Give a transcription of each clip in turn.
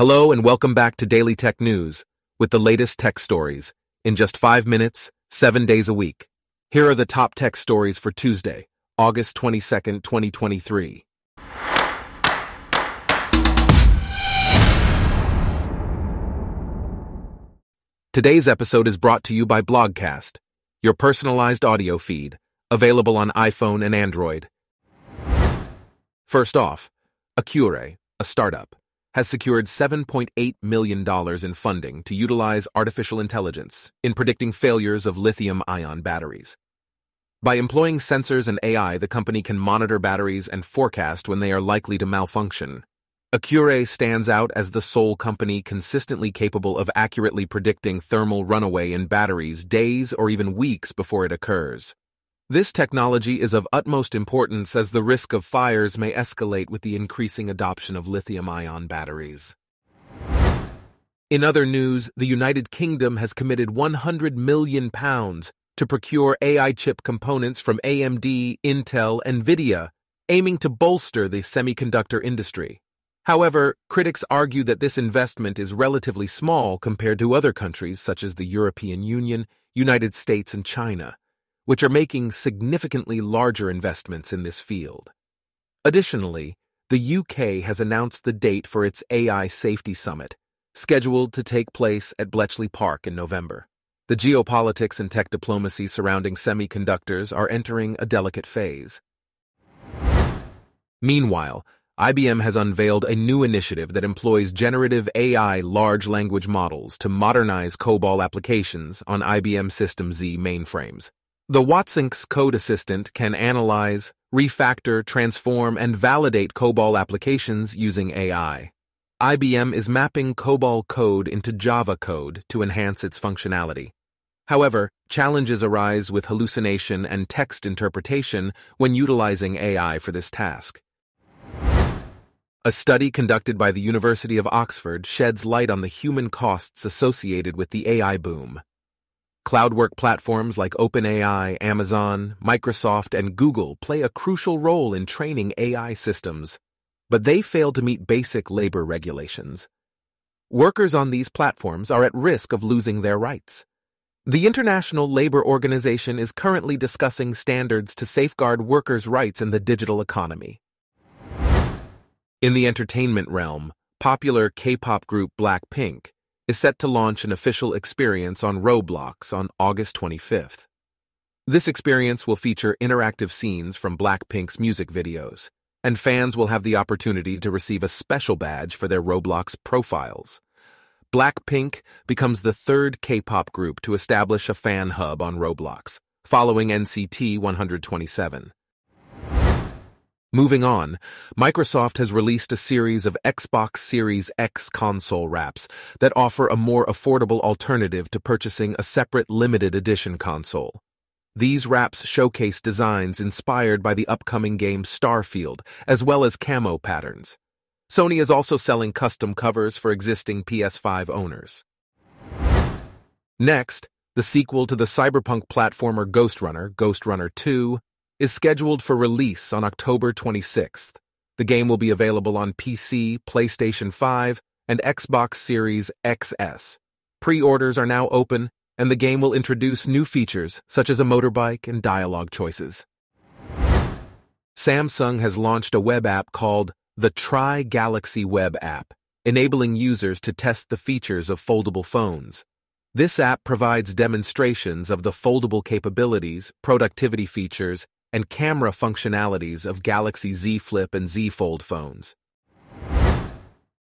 Hello and welcome back to Daily Tech News with the latest tech stories in just five minutes, seven days a week. Here are the top tech stories for Tuesday, August 22nd, 2023. Today's episode is brought to you by Blogcast, your personalized audio feed, available on iPhone and Android. First off, Accure, a startup, has secured $7.8 million in funding to utilize artificial intelligence in predicting failures of lithium ion batteries. By employing sensors and AI, the company can monitor batteries and forecast when they are likely to malfunction. Accure stands out as the sole company consistently capable of accurately predicting thermal runaway in batteries days or even weeks before it occurs. This technology is of utmost importance as the risk of fires may escalate with the increasing adoption of lithium-ion batteries. In other news, the United Kingdom has committed 100 million pounds to procure AI chip components from AMD, Intel, and Nvidia, aiming to bolster the semiconductor industry. However, critics argue that this investment is relatively small compared to other countries such as the European Union, United States, and China which are making significantly larger investments in this field. Additionally, the UK has announced the date for its AI Safety Summit, scheduled to take place at Bletchley Park in November. The geopolitics and tech diplomacy surrounding semiconductors are entering a delicate phase. Meanwhile, IBM has unveiled a new initiative that employs generative AI large language models to modernize COBOL applications on IBM System Z mainframes. The watsonx Code Assistant can analyze, refactor, transform, and validate COBOL applications using AI. IBM is mapping COBOL code into Java code to enhance its functionality. However, challenges arise with hallucination and text interpretation when utilizing AI for this task. A study conducted by the University of Oxford sheds light on the human costs associated with the AI boom. Cloudwork platforms like OpenAI, Amazon, Microsoft, and Google play a crucial role in training AI systems, but they fail to meet basic labor regulations. Workers on these platforms are at risk of losing their rights. The International Labor Organization is currently discussing standards to safeguard workers' rights in the digital economy. In the entertainment realm, popular K-pop group Blackpink is set to launch an official experience on Roblox on August 25th. This experience will feature interactive scenes from Blackpink's music videos, and fans will have the opportunity to receive a special badge for their Roblox profiles. Blackpink becomes the third K-pop group to establish a fan hub on Roblox, following NCT 127. Moving on, Microsoft has released a series of Xbox Series X console wraps that offer a more affordable alternative to purchasing a separate limited edition console. These wraps showcase designs inspired by the upcoming game Starfield, as well as camo patterns. Sony is also selling custom covers for existing PS5 owners. Next, the sequel to the cyberpunk platformer Ghostrunner, Ghost Runner 2, is scheduled for release on October 26th. The game will be available on PC, PlayStation 5, and Xbox Series XS. Pre-orders are now open, and the game will introduce new features such as a motorbike and dialogue choices. Samsung has launched a web app called the Try Galaxy Web app, enabling users to test the features of foldable phones. This app provides demonstrations of the foldable capabilities, productivity features, and camera functionalities of Galaxy Z Flip and Z Fold phones.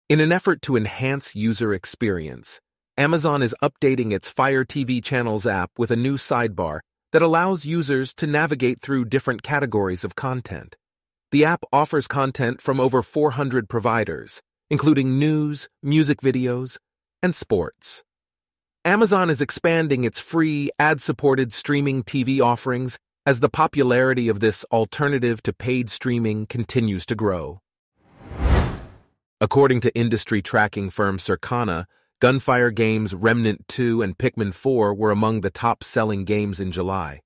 In an effort to enhance user experience, Amazon is updating its Fire TV Channels app with a new sidebar that allows users to navigate through different categories of content. The app offers content from over 400 providers, including news, music videos, and sports. Amazon is expanding its free, ad-supported streaming TV offerings as the popularity of this alternative to paid streaming continues to grow. According to industry tracking firm Circana, Gunfire Games Remnant 2 and Pikmin 4 were among the top selling games in July.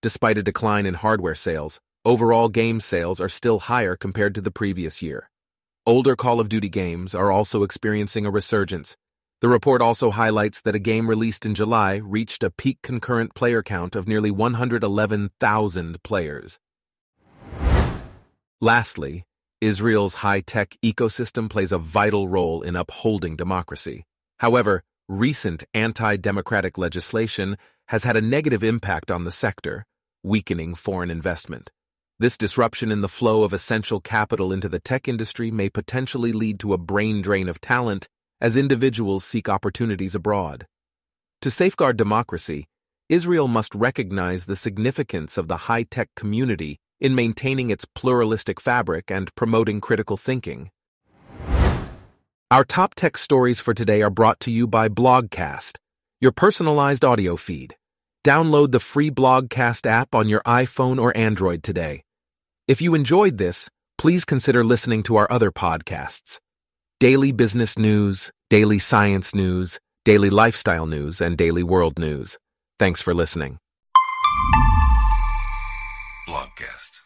Despite a decline in hardware sales, overall game sales are still higher compared to the previous year. Older Call of Duty games are also experiencing a resurgence. The report also highlights that a game released in July reached a peak concurrent player count of nearly 111,000 players. Lastly, Israel's high-tech ecosystem plays a vital role in upholding democracy. However, recent anti-democratic legislation has had a negative impact on the sector, weakening foreign investment. This disruption in the flow of essential capital into the tech industry may potentially lead to a brain drain of talent as individuals seek opportunities abroad. To safeguard democracy, Israel must recognize the significance of the high-tech community in maintaining its pluralistic fabric and promoting critical thinking. Our top tech stories for today are brought to you by Blogcast, your personalized audio feed. Download the free Blogcast app on your iPhone or Android today. If you enjoyed this, please consider listening to our other podcasts Daily Business News, Daily Science News, Daily Lifestyle News, and Daily World News. Thanks for listening. Blogcast.